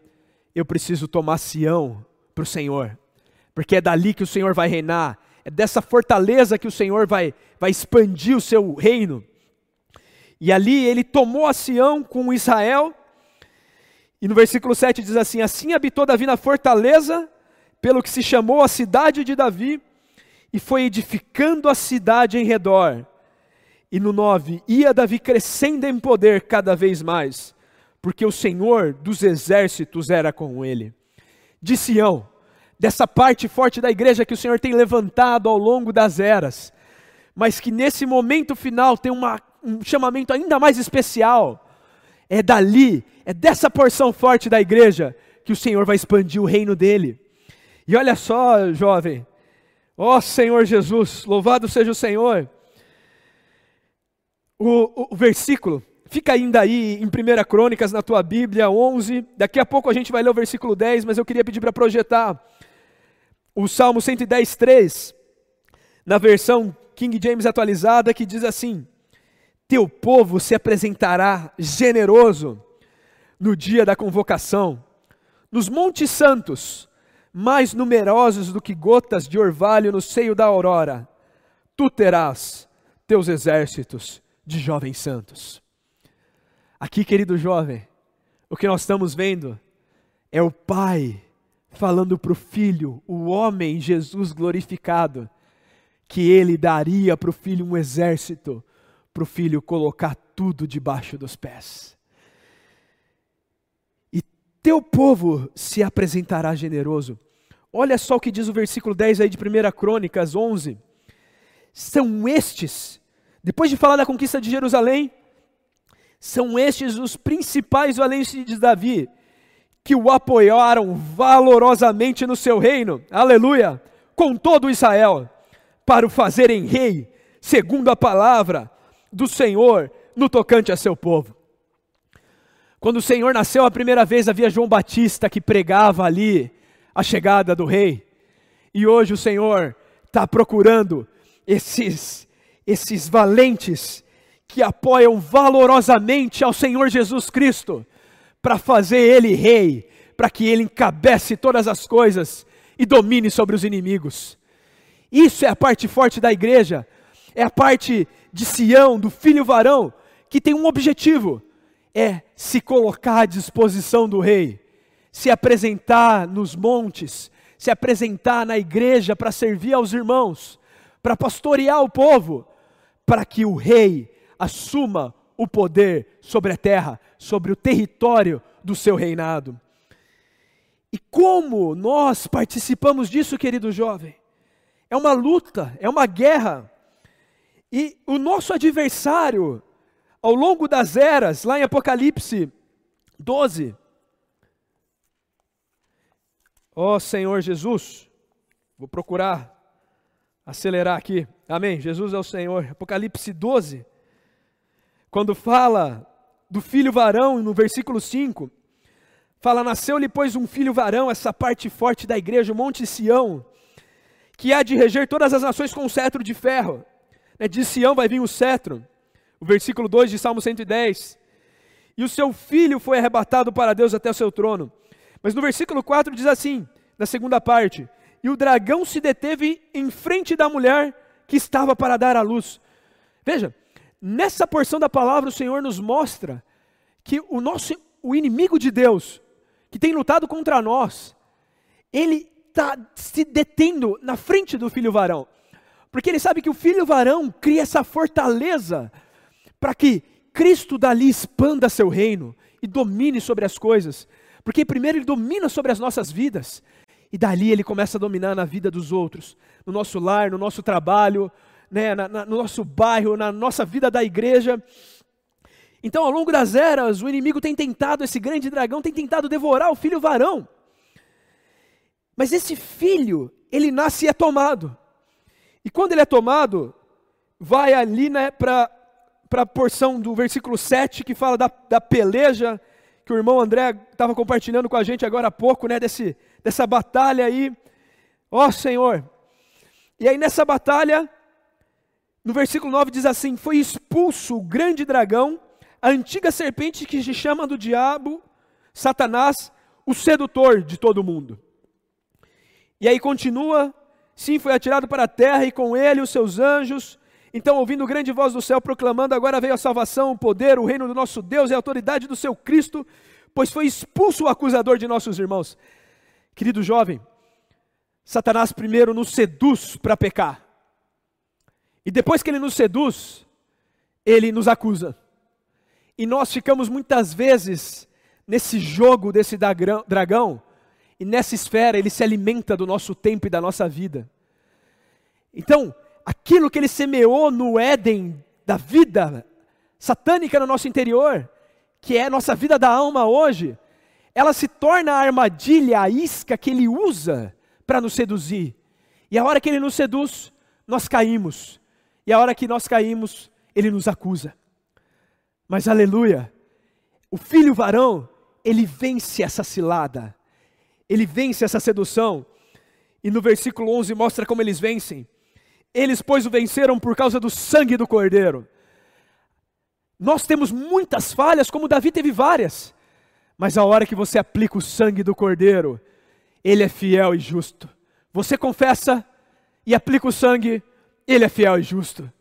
eu preciso tomar Sião para o Senhor, porque é dali que o Senhor vai reinar, é dessa fortaleza que o Senhor vai, vai expandir o seu reino. E ali ele tomou a Sião com Israel, e no versículo 7 diz assim: Assim habitou Davi na fortaleza pelo que se chamou a cidade de Davi, e foi edificando a cidade em redor. E no 9, ia Davi crescendo em poder cada vez mais, porque o Senhor dos exércitos era com ele. De Sião, dessa parte forte da igreja que o Senhor tem levantado ao longo das eras, mas que nesse momento final tem uma, um chamamento ainda mais especial. É dali, é dessa porção forte da igreja que o Senhor vai expandir o reino dele. E olha só, jovem, ó oh, Senhor Jesus, louvado seja o Senhor. O, o, o versículo, fica ainda aí em 1 Crônicas na tua Bíblia, 11. Daqui a pouco a gente vai ler o versículo 10, mas eu queria pedir para projetar o Salmo 110, 3, na versão King James atualizada, que diz assim: Teu povo se apresentará generoso no dia da convocação, nos montes santos mais numerosos do que gotas de orvalho no seio da aurora. Tu terás teus exércitos de jovens santos. Aqui, querido jovem, o que nós estamos vendo é o Pai falando para o Filho, o homem Jesus glorificado, que ele daria para o Filho um exército, para o Filho colocar tudo debaixo dos pés. E teu povo se apresentará generoso. Olha só o que diz o versículo 10 aí de 1 Crônicas 11. São estes, depois de falar da conquista de Jerusalém, são estes os principais valentes de Davi, que o apoiaram valorosamente no seu reino, aleluia, com todo Israel, para o fazerem rei, segundo a palavra do Senhor no tocante a seu povo. Quando o Senhor nasceu a primeira vez, havia João Batista que pregava ali a chegada do rei. E hoje o Senhor está procurando esses, esses valentes que apoiam valorosamente ao Senhor Jesus Cristo para fazer ele rei, para que ele encabece todas as coisas e domine sobre os inimigos. Isso é a parte forte da igreja, é a parte de Sião, do filho varão, que tem um objetivo: é se colocar à disposição do rei, se apresentar nos montes, se apresentar na igreja para servir aos irmãos, para pastorear o povo, para que o rei assuma o poder sobre a terra, sobre o território do seu reinado. E como nós participamos disso, querido jovem? É uma luta, é uma guerra. E o nosso adversário, ao longo das eras, lá em Apocalipse 12, ó oh, Senhor Jesus, vou procurar acelerar aqui, amém? Jesus é o Senhor, Apocalipse 12, quando fala do filho varão, no versículo 5, fala: Nasceu-lhe, pois, um filho varão, essa parte forte da igreja, o Monte Sião, que há de reger todas as nações com um cetro de ferro. Né, de Sião vai vir o cetro. O versículo 2 de Salmo 110. E o seu filho foi arrebatado para Deus até o seu trono. Mas no versículo 4 diz assim, na segunda parte: E o dragão se deteve em frente da mulher que estava para dar à luz. Veja, Nessa porção da palavra, o Senhor nos mostra que o nosso o inimigo de Deus, que tem lutado contra nós, ele está se detendo na frente do filho varão. Porque ele sabe que o filho varão cria essa fortaleza para que Cristo dali expanda seu reino e domine sobre as coisas. Porque primeiro ele domina sobre as nossas vidas, e dali ele começa a dominar na vida dos outros, no nosso lar, no nosso trabalho, né, na, na, no nosso bairro, na nossa vida da igreja. Então, ao longo das eras, o inimigo tem tentado, esse grande dragão tem tentado devorar o filho varão. Mas esse filho, ele nasce e é tomado. E quando ele é tomado, vai ali né, para a porção do versículo 7 que fala da, da peleja, que o irmão André estava compartilhando com a gente agora há pouco, né, desse, dessa batalha aí. Ó oh, Senhor! E aí nessa batalha, no versículo 9 diz assim: Foi expulso o grande dragão, a antiga serpente que se chama do diabo, Satanás, o sedutor de todo mundo. E aí continua: Sim, foi atirado para a terra e com ele os seus anjos. Então, ouvindo grande voz do céu proclamando: Agora veio a salvação, o poder, o reino do nosso Deus e a autoridade do seu Cristo, pois foi expulso o acusador de nossos irmãos. Querido jovem, Satanás primeiro nos seduz para pecar. E depois que ele nos seduz, ele nos acusa. E nós ficamos muitas vezes nesse jogo desse dragão, e nessa esfera ele se alimenta do nosso tempo e da nossa vida. Então, aquilo que ele semeou no Éden da vida satânica no nosso interior, que é a nossa vida da alma hoje, ela se torna a armadilha, a isca que ele usa para nos seduzir. E a hora que ele nos seduz, nós caímos. E a hora que nós caímos, ele nos acusa. Mas aleluia, o filho varão, ele vence essa cilada, ele vence essa sedução. E no versículo 11 mostra como eles vencem. Eles, pois, o venceram por causa do sangue do cordeiro. Nós temos muitas falhas, como Davi teve várias. Mas a hora que você aplica o sangue do cordeiro, ele é fiel e justo. Você confessa e aplica o sangue, ele é fiel e justo.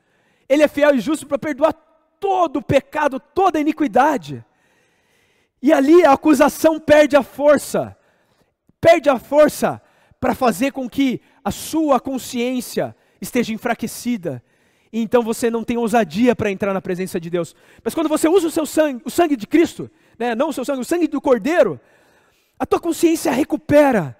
Ele é fiel e justo para perdoar todo pecado, toda iniquidade. E ali a acusação perde a força, perde a força para fazer com que a sua consciência esteja enfraquecida. E então você não tem ousadia para entrar na presença de Deus. Mas quando você usa o seu sangue, o sangue de Cristo, né, não o seu sangue, o sangue do Cordeiro, a tua consciência recupera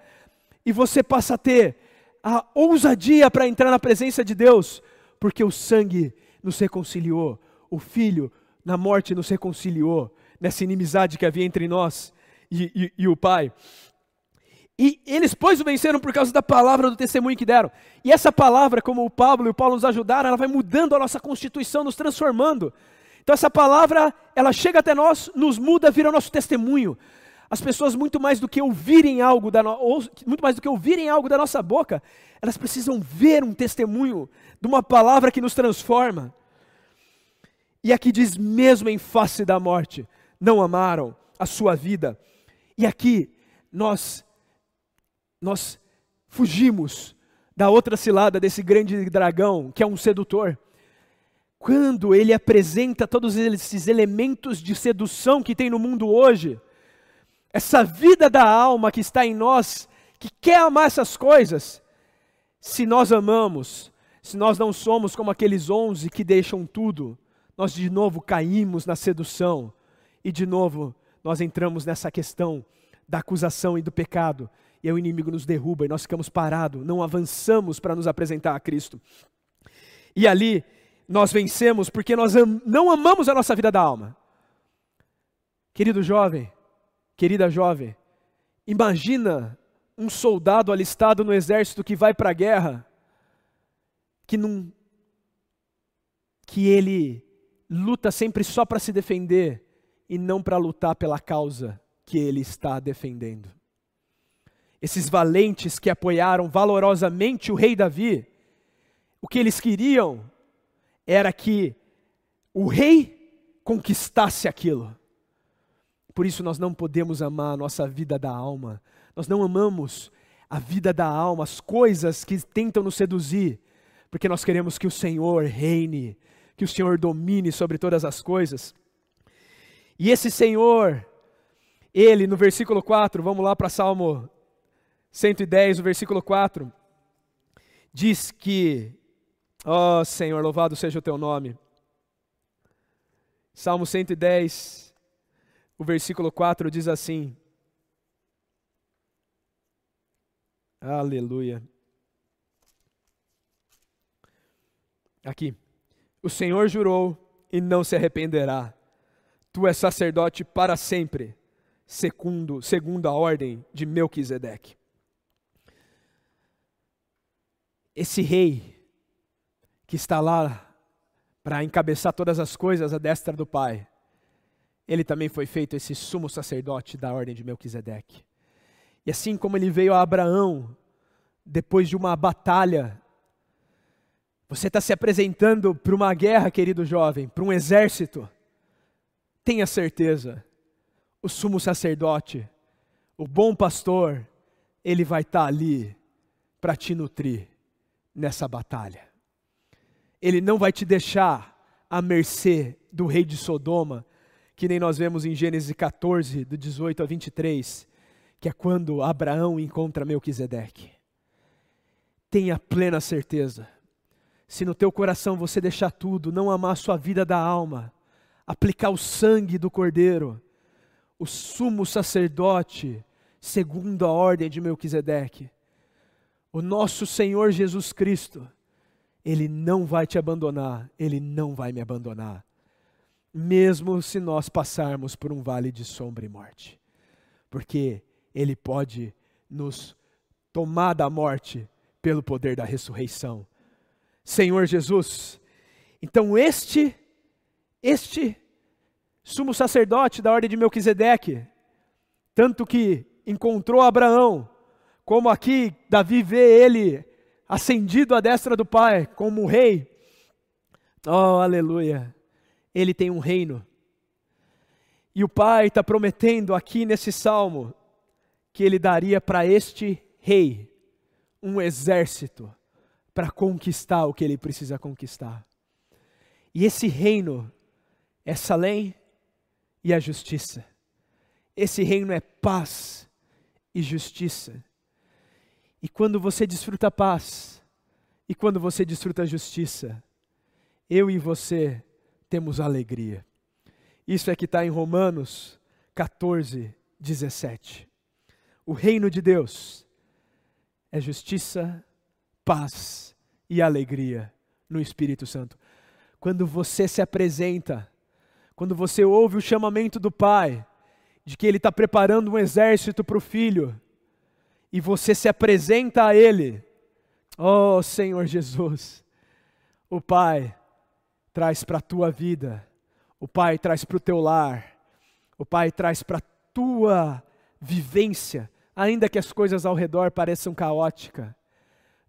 e você passa a ter a ousadia para entrar na presença de Deus, porque o sangue nos reconciliou, o Filho na morte nos reconciliou, nessa inimizade que havia entre nós e, e, e o Pai. E eles, pois, o venceram por causa da palavra do testemunho que deram. E essa palavra, como o Pablo e o Paulo nos ajudaram, ela vai mudando a nossa constituição, nos transformando. Então essa palavra, ela chega até nós, nos muda, vira nosso testemunho. As pessoas muito mais do que ouvirem algo da no... ou, muito mais do que ouvirem algo da nossa boca, elas precisam ver um testemunho de uma palavra que nos transforma. E aqui diz mesmo em face da morte, não amaram a sua vida. E aqui nós nós fugimos da outra cilada desse grande dragão, que é um sedutor. Quando ele apresenta todos esses elementos de sedução que tem no mundo hoje, essa vida da alma que está em nós, que quer amar essas coisas, se nós amamos, se nós não somos como aqueles onze que deixam tudo, nós de novo caímos na sedução e de novo nós entramos nessa questão da acusação e do pecado e aí o inimigo nos derruba e nós ficamos parados, não avançamos para nos apresentar a Cristo. E ali nós vencemos porque nós am não amamos a nossa vida da alma. Querido jovem, querida jovem, imagina um soldado alistado no exército que vai para a guerra, que não que ele luta sempre só para se defender e não para lutar pela causa que ele está defendendo esses valentes que apoiaram valorosamente o rei Davi, o que eles queriam era que o rei conquistasse aquilo. Por isso nós não podemos amar a nossa vida da alma. Nós não amamos a vida da alma, as coisas que tentam nos seduzir, porque nós queremos que o Senhor reine, que o Senhor domine sobre todas as coisas. E esse Senhor, ele no versículo 4, vamos lá para Salmo 110, o versículo 4, diz que, ó oh, Senhor, louvado seja o teu nome. Salmo 110, o versículo 4 diz assim: Aleluia. Aqui. O Senhor jurou e não se arrependerá. Tu és sacerdote para sempre, segundo, segundo a ordem de Melquisedeque. Esse rei que está lá para encabeçar todas as coisas à destra do Pai, ele também foi feito esse sumo sacerdote da ordem de Melquisedeque. E assim como ele veio a Abraão, depois de uma batalha, você está se apresentando para uma guerra, querido jovem, para um exército, tenha certeza, o sumo sacerdote, o bom pastor, ele vai estar tá ali para te nutrir nessa batalha. Ele não vai te deixar à mercê do rei de Sodoma, que nem nós vemos em Gênesis 14, do 18 a 23, que é quando Abraão encontra Melquisedeque. Tenha plena certeza, se no teu coração você deixar tudo, não amar a sua vida da alma, aplicar o sangue do cordeiro, o sumo sacerdote, segundo a ordem de Melquisedeque, o nosso Senhor Jesus Cristo, Ele não vai te abandonar, Ele não vai me abandonar, mesmo se nós passarmos por um vale de sombra e morte, porque Ele pode nos tomar da morte pelo poder da ressurreição. Senhor Jesus, então este, este sumo sacerdote da ordem de Melquisedeque, tanto que encontrou Abraão, como aqui Davi vê ele ascendido à destra do Pai como rei. Oh, aleluia! Ele tem um reino. E o Pai está prometendo aqui nesse salmo que ele daria para este rei um exército para conquistar o que ele precisa conquistar. E esse reino é Salém e a justiça. Esse reino é paz e justiça. E quando você desfruta a paz, e quando você desfruta a justiça, eu e você temos alegria. Isso é que está em Romanos 14, 17. O reino de Deus é justiça, paz e alegria no Espírito Santo. Quando você se apresenta, quando você ouve o chamamento do Pai, de que Ele está preparando um exército para o filho, e você se apresenta a Ele, oh Senhor Jesus, o Pai traz para a tua vida, o Pai traz para o teu lar, o Pai traz para a tua vivência, ainda que as coisas ao redor pareçam caóticas,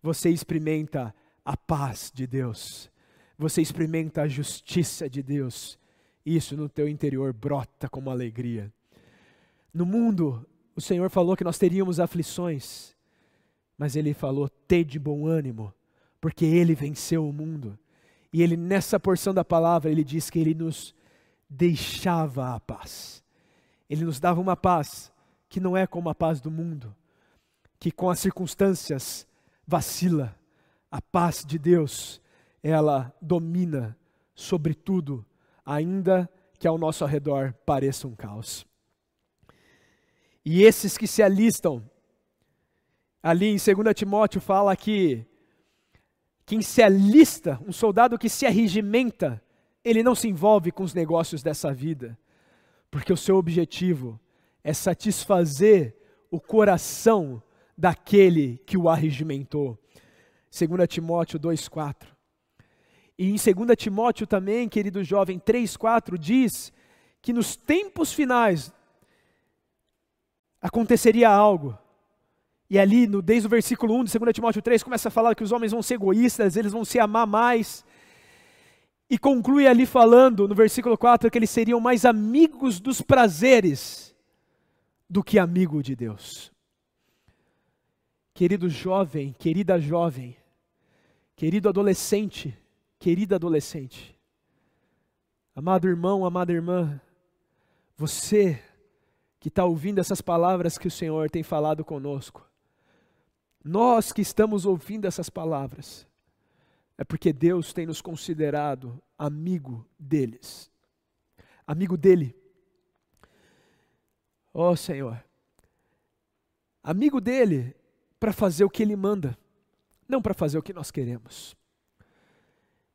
você experimenta a paz de Deus, você experimenta a justiça de Deus, isso no teu interior brota como alegria. No mundo, o Senhor falou que nós teríamos aflições, mas Ele falou: de bom ânimo, porque Ele venceu o mundo. E Ele, nessa porção da palavra, Ele diz que Ele nos deixava a paz. Ele nos dava uma paz que não é como a paz do mundo, que com as circunstâncias vacila. A paz de Deus, ela domina sobre tudo, ainda que ao nosso redor pareça um caos. E esses que se alistam, ali em 2 Timóteo fala que quem se alista, um soldado que se arregimenta, ele não se envolve com os negócios dessa vida, porque o seu objetivo é satisfazer o coração daquele que o arregimentou. 2 Timóteo 2,4. E em 2 Timóteo também, querido jovem, 3,4 diz que nos tempos finais aconteceria algo. E ali, no, desde o versículo 1 de 2 Timóteo 3, começa a falar que os homens vão ser egoístas, eles vão se amar mais. E conclui ali falando, no versículo 4, que eles seriam mais amigos dos prazeres do que amigo de Deus. Querido jovem, querida jovem, querido adolescente, querida adolescente, amado irmão, amada irmã, você que está ouvindo essas palavras que o Senhor tem falado conosco, nós que estamos ouvindo essas palavras, é porque Deus tem nos considerado amigo deles, amigo dele. Ó oh, Senhor, amigo dele para fazer o que ele manda, não para fazer o que nós queremos.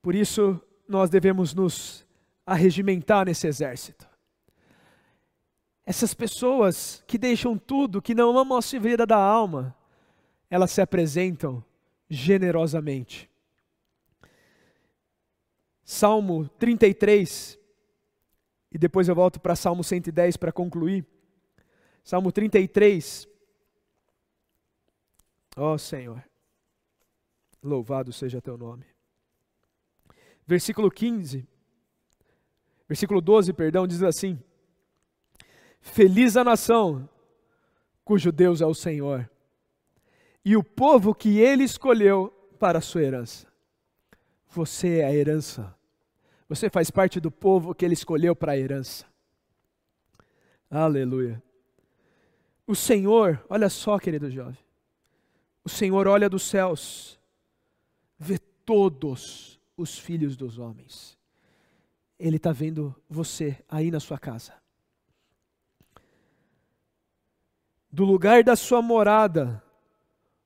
Por isso, nós devemos nos arregimentar nesse exército. Essas pessoas que deixam tudo, que não amam a vida da alma, elas se apresentam generosamente. Salmo 33, e depois eu volto para Salmo 110 para concluir. Salmo 33. Ó oh, Senhor, louvado seja teu nome. Versículo 15, versículo 12, perdão, diz assim: Feliz a nação cujo Deus é o Senhor, e o povo que ele escolheu para a sua herança. Você é a herança. Você faz parte do povo que ele escolheu para a herança. Aleluia. O Senhor, olha só, querido jovem. O Senhor olha dos céus, vê todos os filhos dos homens. Ele está vendo você aí na sua casa. Do lugar da sua morada,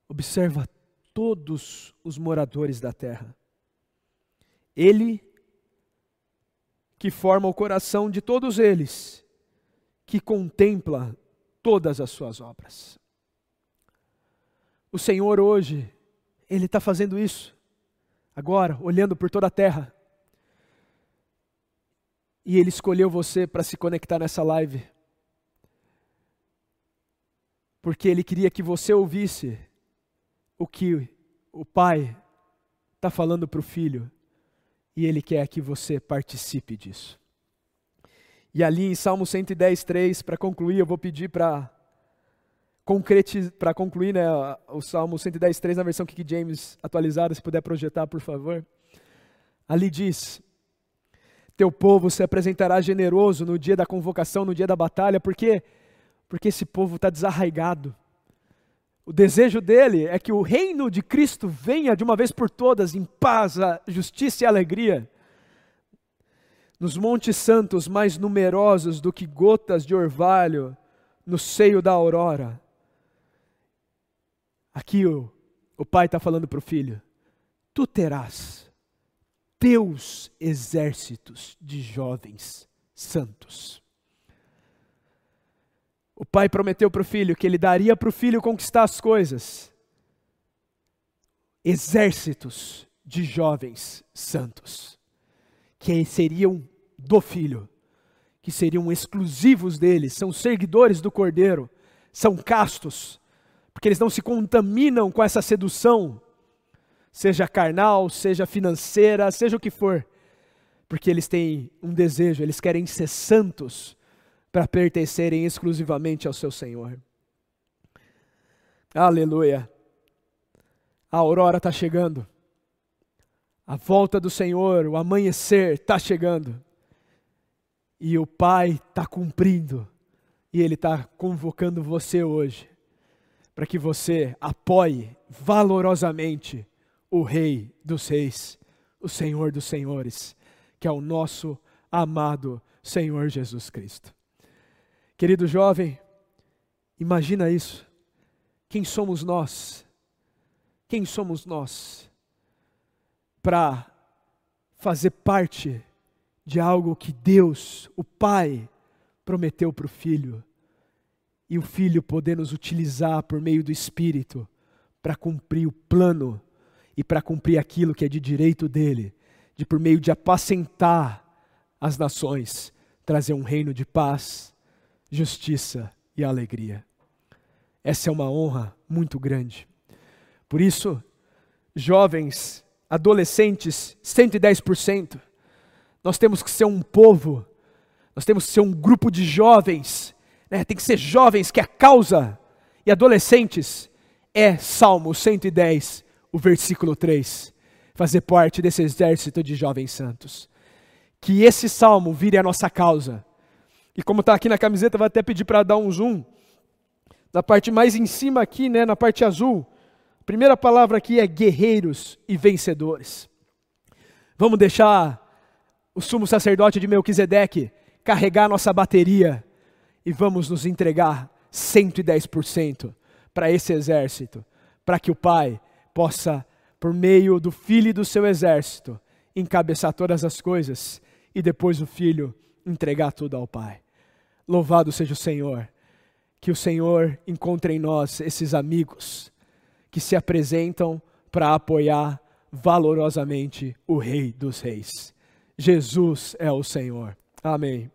observa todos os moradores da terra. Ele que forma o coração de todos eles, que contempla todas as suas obras. O Senhor hoje, Ele está fazendo isso, agora, olhando por toda a terra. E Ele escolheu você para se conectar nessa live porque ele queria que você ouvisse o que o pai está falando para o filho, e ele quer que você participe disso. E ali em Salmo 110, 3, para concluir, eu vou pedir para para concluir né, o Salmo 110, 3 na versão King James atualizada, se puder projetar, por favor. Ali diz: teu povo se apresentará generoso no dia da convocação, no dia da batalha, porque porque esse povo está desarraigado. O desejo dele é que o reino de Cristo venha de uma vez por todas em paz, justiça e alegria. Nos montes santos mais numerosos do que gotas de orvalho no seio da aurora. Aqui o, o pai está falando para o filho: Tu terás teus exércitos de jovens santos. O pai prometeu para o filho que ele daria para o filho conquistar as coisas. Exércitos de jovens santos, que seriam do filho, que seriam exclusivos dele, são seguidores do cordeiro, são castos, porque eles não se contaminam com essa sedução, seja carnal, seja financeira, seja o que for, porque eles têm um desejo, eles querem ser santos para pertencerem exclusivamente ao seu Senhor. Aleluia. A aurora está chegando. A volta do Senhor, o amanhecer está chegando. E o Pai está cumprindo. E Ele está convocando você hoje para que você apoie valorosamente o Rei dos Reis, o Senhor dos Senhores, que é o nosso amado Senhor Jesus Cristo. Querido jovem, imagina isso. Quem somos nós? Quem somos nós para fazer parte de algo que Deus, o Pai, prometeu para o Filho? E o Filho poder nos utilizar por meio do Espírito para cumprir o plano e para cumprir aquilo que é de direito dele, de por meio de apacentar as nações, trazer um reino de paz justiça e alegria. Essa é uma honra muito grande. Por isso, jovens, adolescentes, 110%, nós temos que ser um povo, nós temos que ser um grupo de jovens, né? tem que ser jovens que a causa, e adolescentes, é Salmo 110, o versículo 3, fazer parte desse exército de jovens santos. Que esse salmo vire a nossa causa e como está aqui na camiseta, vai até pedir para dar um zoom. Na parte mais em cima aqui, né, na parte azul, a primeira palavra aqui é guerreiros e vencedores. Vamos deixar o sumo sacerdote de Melquisedeque carregar nossa bateria e vamos nos entregar 110% para esse exército, para que o Pai possa, por meio do Filho e do seu exército, encabeçar todas as coisas e depois o Filho entregar tudo ao Pai. Louvado seja o Senhor. Que o Senhor encontre em nós esses amigos que se apresentam para apoiar valorosamente o Rei dos Reis. Jesus é o Senhor. Amém.